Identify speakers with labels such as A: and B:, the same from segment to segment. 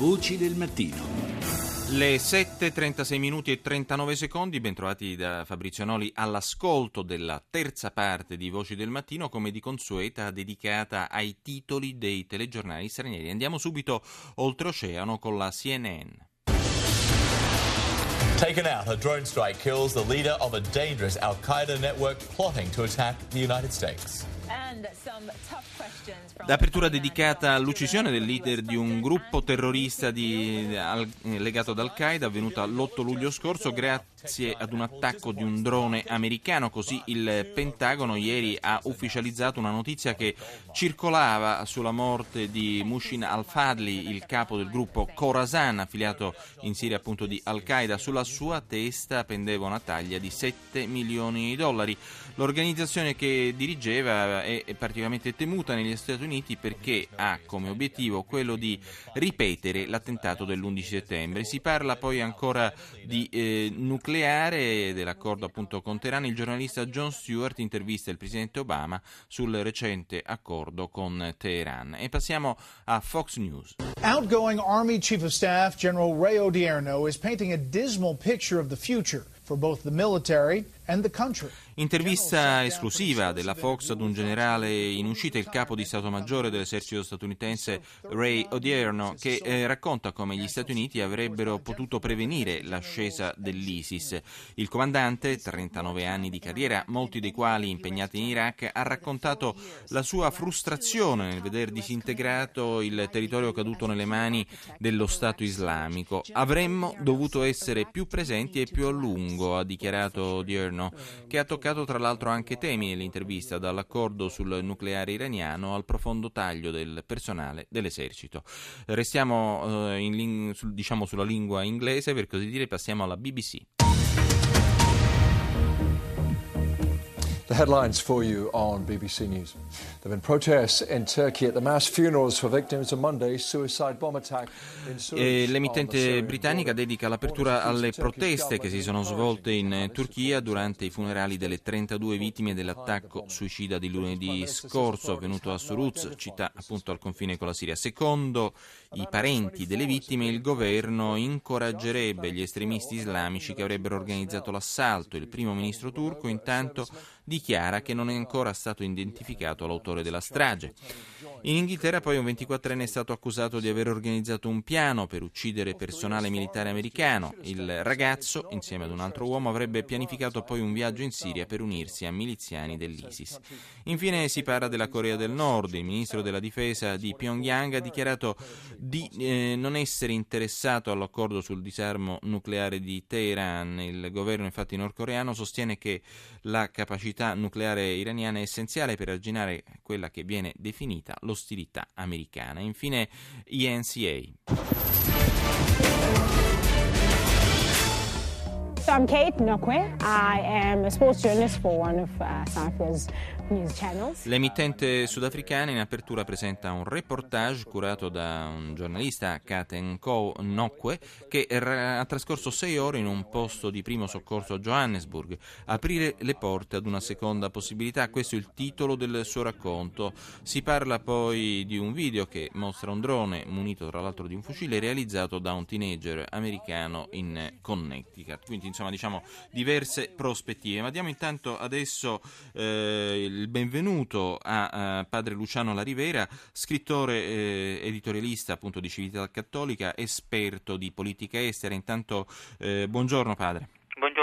A: Voci del mattino.
B: Le 7.36 minuti e 39 secondi, bentrovati da Fabrizio Noli all'ascolto della terza parte di Voci del Mattino, come di consueta, dedicata ai titoli dei telegiornali stranieri. Andiamo subito oltreoceano con la CNN.
C: Taken out, a drone strike kills the leader of a dangerous Al Qaeda network plotting to attack the United States.
B: L'apertura dedicata all'uccisione del leader di un gruppo terrorista di, al, legato ad Al-Qaeda avvenuta l'8 luglio scorso grazie ad un attacco di un drone americano. Così il Pentagono ieri ha ufficializzato una notizia che circolava sulla morte di Mushin al-Fadli, il capo del gruppo Khorasan, affiliato in Siria appunto di Al-Qaeda. Sulla sua testa pendeva una taglia di 7 milioni di dollari. L'organizzazione che dirigeva è particolarmente temuta negli Stati Uniti perché ha come obiettivo quello di ripetere l'attentato dell'11 settembre. Si parla poi ancora di eh, nucleare, dell'accordo appunto con Teheran. Il giornalista John Stewart intervista il presidente Obama sul recente accordo con Teheran. E passiamo a Fox News.
D: Outgoing Army Chief of Staff General Ray Odierno is painting a dismal picture of the future for both the military.
B: Intervista esclusiva della Fox ad un generale in uscita, il capo di Stato Maggiore dell'esercito statunitense Ray Odierno, che eh, racconta come gli Stati Uniti avrebbero potuto prevenire l'ascesa dell'ISIS. Il comandante, 39 anni di carriera, molti dei quali impegnati in Iraq, ha raccontato la sua frustrazione nel veder disintegrato il territorio caduto nelle mani dello Stato islamico. Avremmo dovuto essere più presenti e più a lungo, ha dichiarato Odierno, che ha toccato tra l'altro anche temi nell'intervista, dall'accordo sul nucleare iraniano al profondo taglio del personale dell'esercito. Restiamo eh, in, diciamo, sulla lingua inglese, per così dire, passiamo alla BBC.
E: The headlines for you on BBC News. There have been protests in Turkey at the mass funerals for victims of Monday's suicide bomb attack
B: e l'emittente britannica dedica l'apertura alle proteste che si sono svolte in Turchia durante i funerali delle 32 vittime dell'attacco suicida di lunedì scorso avvenuto a Suruz, città appunto al confine con la Siria. Secondo i parenti delle vittime, il governo incoraggerebbe gli estremisti islamici che avrebbero organizzato l'assalto. Il primo ministro turco intanto dichiara che non è ancora stato identificato l'autore della strage. In Inghilterra poi un 24enne è stato accusato di aver organizzato un piano per uccidere personale militare americano. Il ragazzo, insieme ad un altro uomo, avrebbe pianificato poi un viaggio in Siria per unirsi a miliziani dell'ISIS. Infine si parla della Corea del Nord. Il ministro della difesa di Pyongyang ha dichiarato di eh, non essere interessato all'accordo sul disarmo nucleare di Teheran. Il governo infatti nordcoreano sostiene che la capacità nucleare iraniana è essenziale per arginare quella che viene definita l'ostilità americana. Infine INCA.
F: So I'm Kate Nokwe. I am a sports journalist for one of uh, South Africa's
B: L'emittente sudafricana in apertura presenta un reportage curato da un giornalista, Katen Ko Nokwe, che ha trascorso sei ore in un posto di primo soccorso a Johannesburg. Aprire le porte ad una seconda possibilità, questo è il titolo del suo racconto. Si parla poi di un video che mostra un drone munito tra l'altro di un fucile realizzato da un teenager americano in Connecticut. Quindi insomma diciamo diverse prospettive. Ma diamo intanto adesso eh, il benvenuto a, a padre Luciano Larivera, scrittore eh, editorialista appunto di Civiltà Cattolica, esperto di politica estera. Intanto eh, buongiorno padre.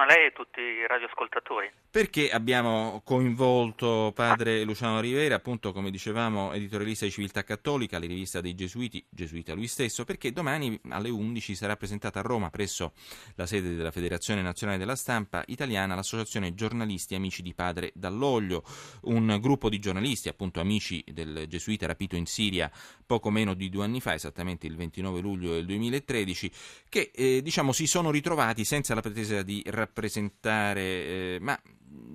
G: Buongiorno a lei e a tutti i radioascoltatori.
B: Perché abbiamo coinvolto padre Luciano Rivera, appunto come dicevamo editorialista di Civiltà Cattolica, la rivista dei Gesuiti, gesuita lui stesso, perché domani alle 11 sarà presentata a Roma presso la sede della Federazione Nazionale della Stampa Italiana l'associazione Giornalisti Amici di Padre Dall'Oglio, un gruppo di giornalisti, appunto amici del gesuita rapito in Siria poco meno di due anni fa, esattamente il 29 luglio del 2013, che eh, diciamo si sono ritrovati senza la pretesa di rappresentare, eh, ma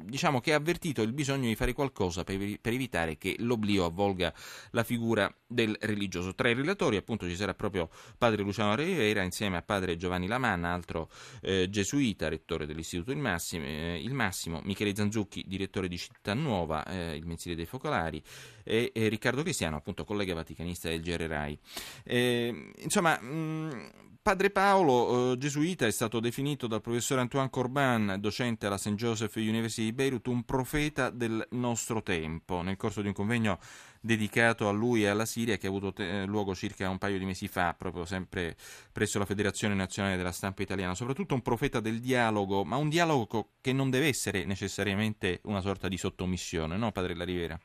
B: diciamo che ha avvertito il bisogno di fare qualcosa per, per, evitare che l'oblio avvolga la figura del religioso. Tra i relatori appunto ci sarà proprio padre Luciano Rivera insieme a padre Giovanni Lamanna, altro eh, gesuita, rettore dell'Istituto Il Massimo, eh, il Massimo, Michele Zanzucchi, direttore di Città Nuova, eh, il mensile dei focolari, e, e, Riccardo Cristiano, appunto collega vaticanista del GR Rai. Eh, insomma, mh, Padre Paolo, eh, gesuita, è stato definito dal professor Antoine Corban, docente alla St. Joseph University di Beirut, un profeta del nostro tempo. Nel corso di un convegno dedicato a lui e alla Siria che ha avuto te- eh, luogo circa un paio di mesi fa, proprio sempre presso la Federazione Nazionale della Stampa Italiana. Soprattutto un profeta del dialogo, ma un dialogo che non deve essere necessariamente una sorta di sottomissione, no, Padre La Rivera?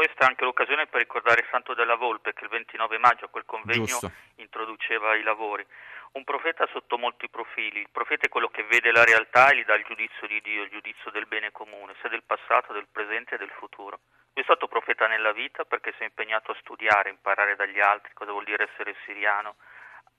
G: Questa è anche l'occasione per ricordare il Santo della Volpe che il 29 maggio a quel convegno
B: Giusto.
G: introduceva i lavori. Un profeta sotto molti profili. Il profeta è quello che vede la realtà e gli dà il giudizio di Dio, il giudizio del bene comune, sia del passato, del presente e del futuro. Lui è stato profeta nella vita perché si è impegnato a studiare, imparare dagli altri cosa vuol dire essere siriano,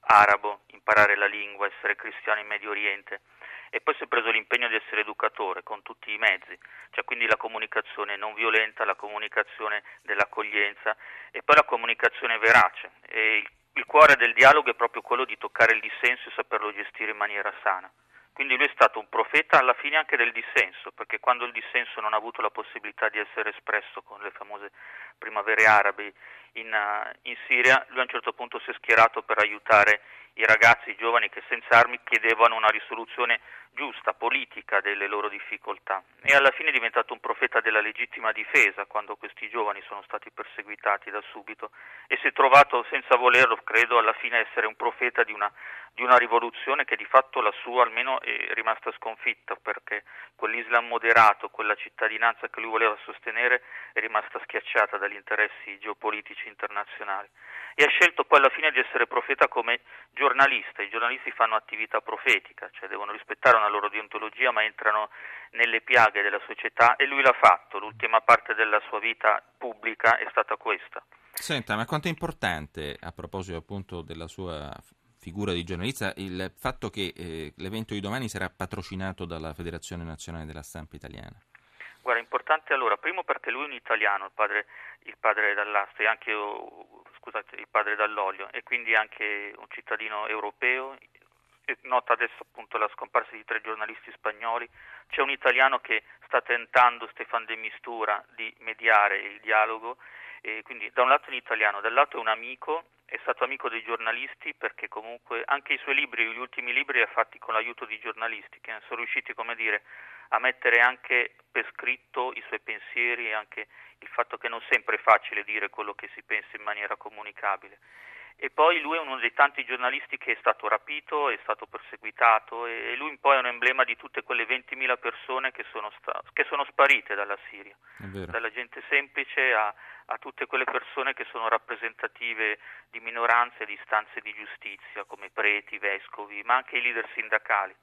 G: arabo, imparare la lingua, essere cristiano in Medio Oriente e poi si è preso l'impegno di essere educatore con tutti i mezzi, cioè quindi la comunicazione non violenta, la comunicazione dell'accoglienza e poi la comunicazione verace. Il, il cuore del dialogo è proprio quello di toccare il dissenso e saperlo gestire in maniera sana. Quindi lui è stato un profeta alla fine anche del dissenso, perché quando il dissenso non ha avuto la possibilità di essere espresso con le famose primavere arabe in, uh, in Siria, lui a un certo punto si è schierato per aiutare i ragazzi i giovani che senza armi chiedevano una risoluzione giusta, politica delle loro difficoltà. E alla fine è diventato un profeta della legittima difesa quando questi giovani sono stati perseguitati da subito e si è trovato senza volerlo, credo, alla fine essere un profeta di una, di una rivoluzione che di fatto la sua almeno è rimasta sconfitta perché quell'Islam moderato, quella cittadinanza che lui voleva sostenere è rimasta schiacciata dagli interessi geopolitici internazionali e ha scelto poi alla fine di essere profeta come giornalista. I giornalisti fanno attività profetica, cioè devono rispettare una loro deontologia ma entrano nelle piaghe della società e lui l'ha fatto. L'ultima parte della sua vita pubblica è stata questa.
B: Senta, ma quanto è importante a proposito appunto della sua figura di giornalista il fatto che eh, l'evento di domani sarà patrocinato dalla Federazione Nazionale della Stampa Italiana?
G: Guarda, è importante allora, primo perché lui è un italiano, il padre, il padre dall'asta e anche scusate, il padre dall'olio e quindi anche un cittadino europeo. Nota adesso appunto la scomparsa di tre giornalisti spagnoli. C'è un italiano che sta tentando, Stefan De Mistura, di mediare il dialogo. E quindi da un lato è un italiano, dall'altro è un amico, è stato amico dei giornalisti perché comunque anche i suoi libri, gli ultimi libri li ha fatti con l'aiuto di giornalisti che sono riusciti, come dire, a mettere anche per scritto i suoi pensieri e anche il fatto che non sempre è facile dire quello che si pensa in maniera comunicabile. E poi lui è uno dei tanti giornalisti che è stato rapito, è stato perseguitato e lui poi è un emblema di tutte quelle 20.000 persone che sono, sta- che sono sparite dalla Siria, dalla gente semplice a, a, tutte quelle persone che sono rappresentative di minoranze e di istanze di giustizia come preti, vescovi, ma anche i leader sindacali.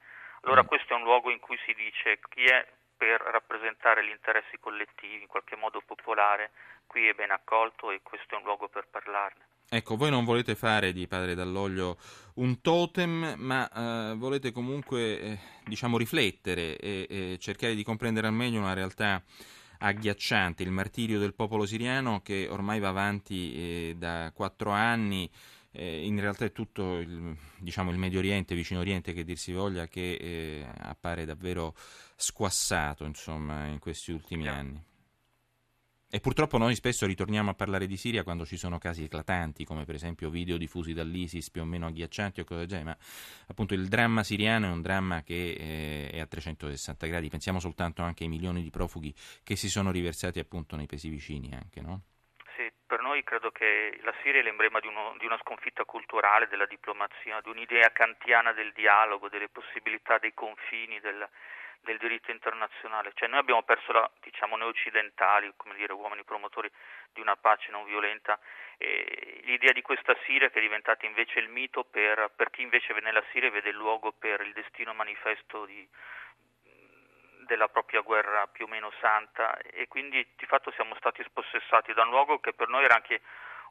G: Allora mm. questo è un luogo in cui si dice chi è per rappresentare gli interessi collettivi, in qualche modo popolare, qui è ben accolto e questo è un luogo per parlarne.
B: Ecco, voi non volete fare di Padre Dall'Oglio un totem, ma eh, volete comunque, eh, diciamo, riflettere e, e, cercare di comprendere al meglio una realtà agghiacciante, il martirio del popolo siriano che ormai va avanti eh, da quattro anni eh, in realtà è tutto il, diciamo, il, Medio Oriente, vicino Oriente che dir si voglia, che eh, appare davvero squassato insomma, in questi ultimi yeah. anni. E purtroppo noi spesso ritorniamo a parlare di Siria quando ci sono casi eclatanti, come per esempio video diffusi dall'ISIS più o meno agghiaccianti o cose del genere, ma appunto il dramma siriano è un dramma che eh, è a 360 gradi. Pensiamo soltanto anche ai milioni di profughi che si sono riversati appunto nei paesi vicini anche, no?
G: Noi credo che la Siria è l'emblema di, uno, di, una sconfitta culturale, della diplomazia, di un'idea kantiana del dialogo, delle possibilità dei confini, del, del diritto internazionale. Cioè noi abbiamo perso, la, diciamo, noi occidentali, come dire, uomini promotori di una pace non violenta, eh, l'idea di questa Siria che è diventata invece il mito per, per chi invece nella Siria vede il luogo per il destino manifesto di, della propria guerra più o meno santa e quindi di fatto siamo stati spossessati da un luogo che per noi era anche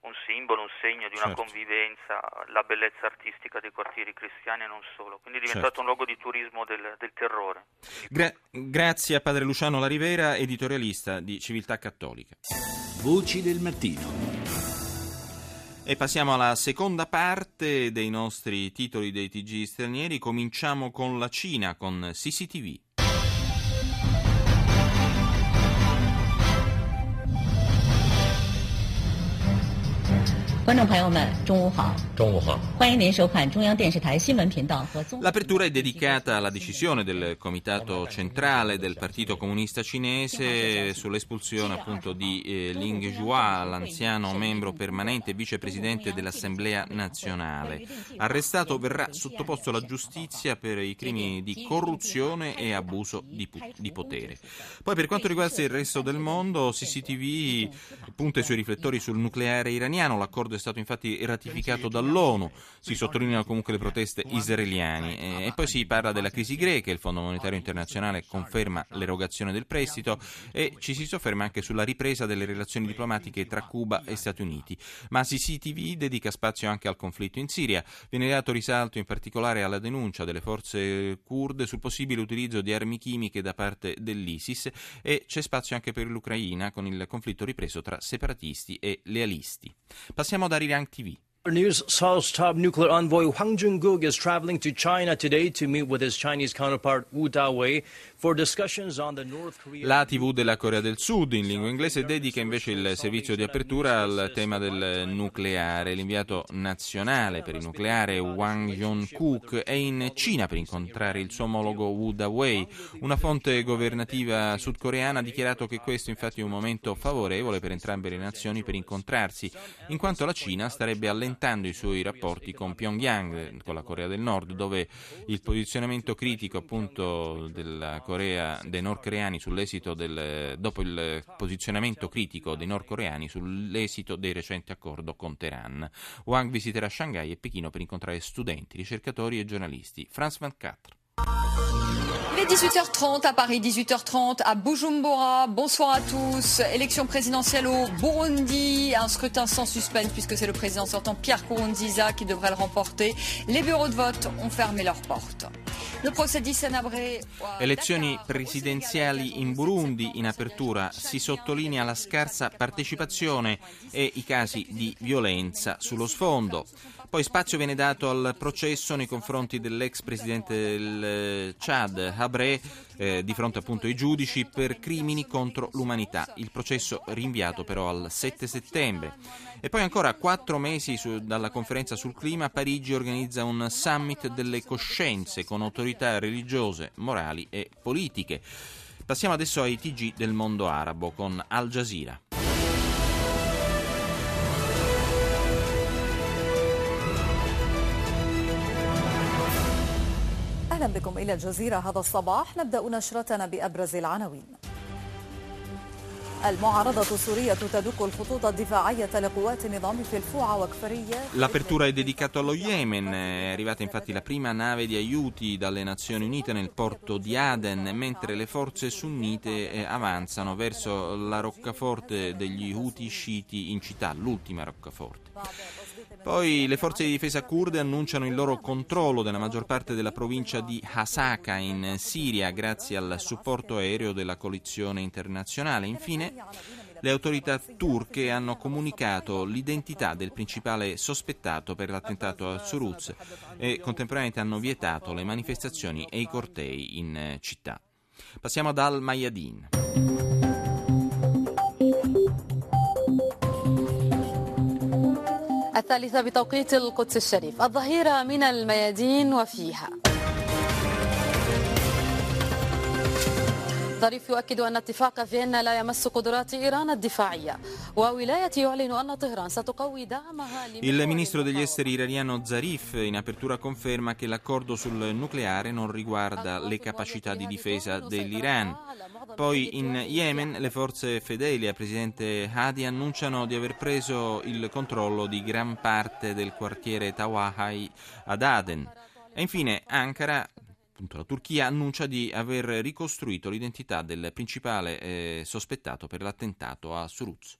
G: un simbolo, un segno di una
B: certo.
G: convivenza, la bellezza artistica dei quartieri cristiani e non solo. Quindi è diventato
B: Certo.
G: un luogo di turismo del, del terrore.
B: Gra- grazie a padre Luciano La Rivera, editorialista di Civiltà Cattolica.
A: Voci del mattino.
B: E passiamo alla seconda parte dei nostri titoli dei TG stranieri. Cominciamo con la Cina, con CCTV.
H: 观众朋友们，中午好！
I: 中午好。
H: 欢迎您收看中央电视台新闻频道和综合。
B: L'apertura è dedicata alla decisione del Comitato Centrale del Partito Comunista Cinese sull'espulsione appunto di eh, Ling Zhua, l'anziano membro permanente e vicepresidente dell'Assemblea Nazionale. Arrestato verrà sottoposto alla giustizia per i crimini di corruzione e abuso di, pu- di potere. Poi per quanto riguarda il resto del mondo, CCTV punta i suoi riflettori sul nucleare iraniano, l'accordo è stato infatti ratificato dall'ONU, si sottolineano comunque le proteste israeliane eh, e poi si parla della crisi greca, il Fondo Monetario Internazionale conferma l'erogazione del prestito e ci si sofferma anche sulla ripresa delle relazioni diplomatiche tra Cuba e Stati Uniti. Ma CCTV dedica spazio anche al conflitto in Siria, viene dato risalto in particolare alla denuncia delle forze kurde sul possibile utilizzo di armi chimiche da parte dell'ISIS e c'è spazio anche per l'Ucraina con il conflitto ripreso tra separatisti e lealisti. Passiamo ad Arirang TV.
I: News Seoul's top nuclear envoy Hwang Jung-guk is traveling to China today to meet with his Chinese counterpart Wu Da-wei for discussions on the North Korea.
B: La TV della Corea del Sud in lingua inglese dedica invece il servizio di apertura al tema del nucleare. L'inviato nazionale per il nucleare Wang Yong-kuk è in Cina per incontrare il suo omologo Wu Da-wei. Una fonte governativa sudcoreana ha dichiarato che questo infatti è un momento favorevole per entrambe le nazioni per incontrarsi, in quanto la Cina starebbe allentando i suoi rapporti con Pyongyang, con la Corea del Nord, dove il posizionamento critico appunto della Corea, dei nordcoreani sull'esito del, dopo il posizionamento critico dei nordcoreani sull'esito del recente accordo con Teheran. Wang visiterà Shanghai e Pechino per incontrare studenti, ricercatori e giornalisti. France 24.
J: Il est 18h30 à Paris, 18h30 à Bujumbura. Bonsoir à tous. Élection présidentielle au Burundi. Un scrutin sans suspense puisque c'est le président sortant Pierre Nkurunziza qui devrait le remporter. Les bureaux de vote ont fermé leurs portes. Le procès di Senabre.
B: Elezioni presidenziali in Burundi in apertura si sottolinea la scarsa partecipazione e i casi di violenza sullo sfondo. Poi spazio viene dato al processo nei confronti dell'ex presidente del Chad, Habré, eh, di fronte appunto ai giudici per crimini contro l'umanità. Il processo rinviato però al 7 settembre. E poi ancora quattro mesi su, dalla conferenza sul clima, Parigi organizza un summit delle coscienze con autorità religiose, morali e politiche. Passiamo adesso ai TG del mondo arabo con Al Jazeera.
K: أهلا بكم إلى الجزيرة هذا الصباح نبدأ نشرتنا بأبرز العناوين المعارضة السورية تدك الخطوط الدفاعية لقوات النظام في الفوعة وكفرية
B: L'apertura è dedicata allo Yemen, è arrivata infatti la prima nave di aiuti dalle Nazioni Unite nel porto di Aden, mentre le forze sunnite eh, avanzano verso la roccaforte degli Houthi sciiti in città, l'ultima roccaforte. Poi le forze di difesa kurde annunciano il loro controllo della maggior parte della provincia di Hasaka in Siria grazie al supporto aereo della coalizione internazionale. Infine, le autorità turche hanno comunicato l'identità del principale sospettato per l'attentato a Suruz e contemporaneamente hanno vietato le manifestazioni e i cortei in città. Passiamo ad Al-Mayadin.
L: الثالثة بتوقيت القدس الشريف الظهيرة من الميادين وفيها ظريف يؤكد أن اتفاق فيينا لا يمس قدرات إيران الدفاعية وولاية يعلن أن طهران ستقوي دعمها
B: Il ministro degli esteri iraniano Zarif in apertura conferma che l'accordo sul nucleare non riguarda le capacità di difesa dell'Iran. Poi in Yemen le forze fedeli al presidente Hadi annunciano di aver preso il controllo di gran parte del quartiere Tawahai ad Aden. E infine Ankara appunto la Turchia annuncia di aver ricostruito l'identità del principale eh, sospettato per l'attentato a Suruz.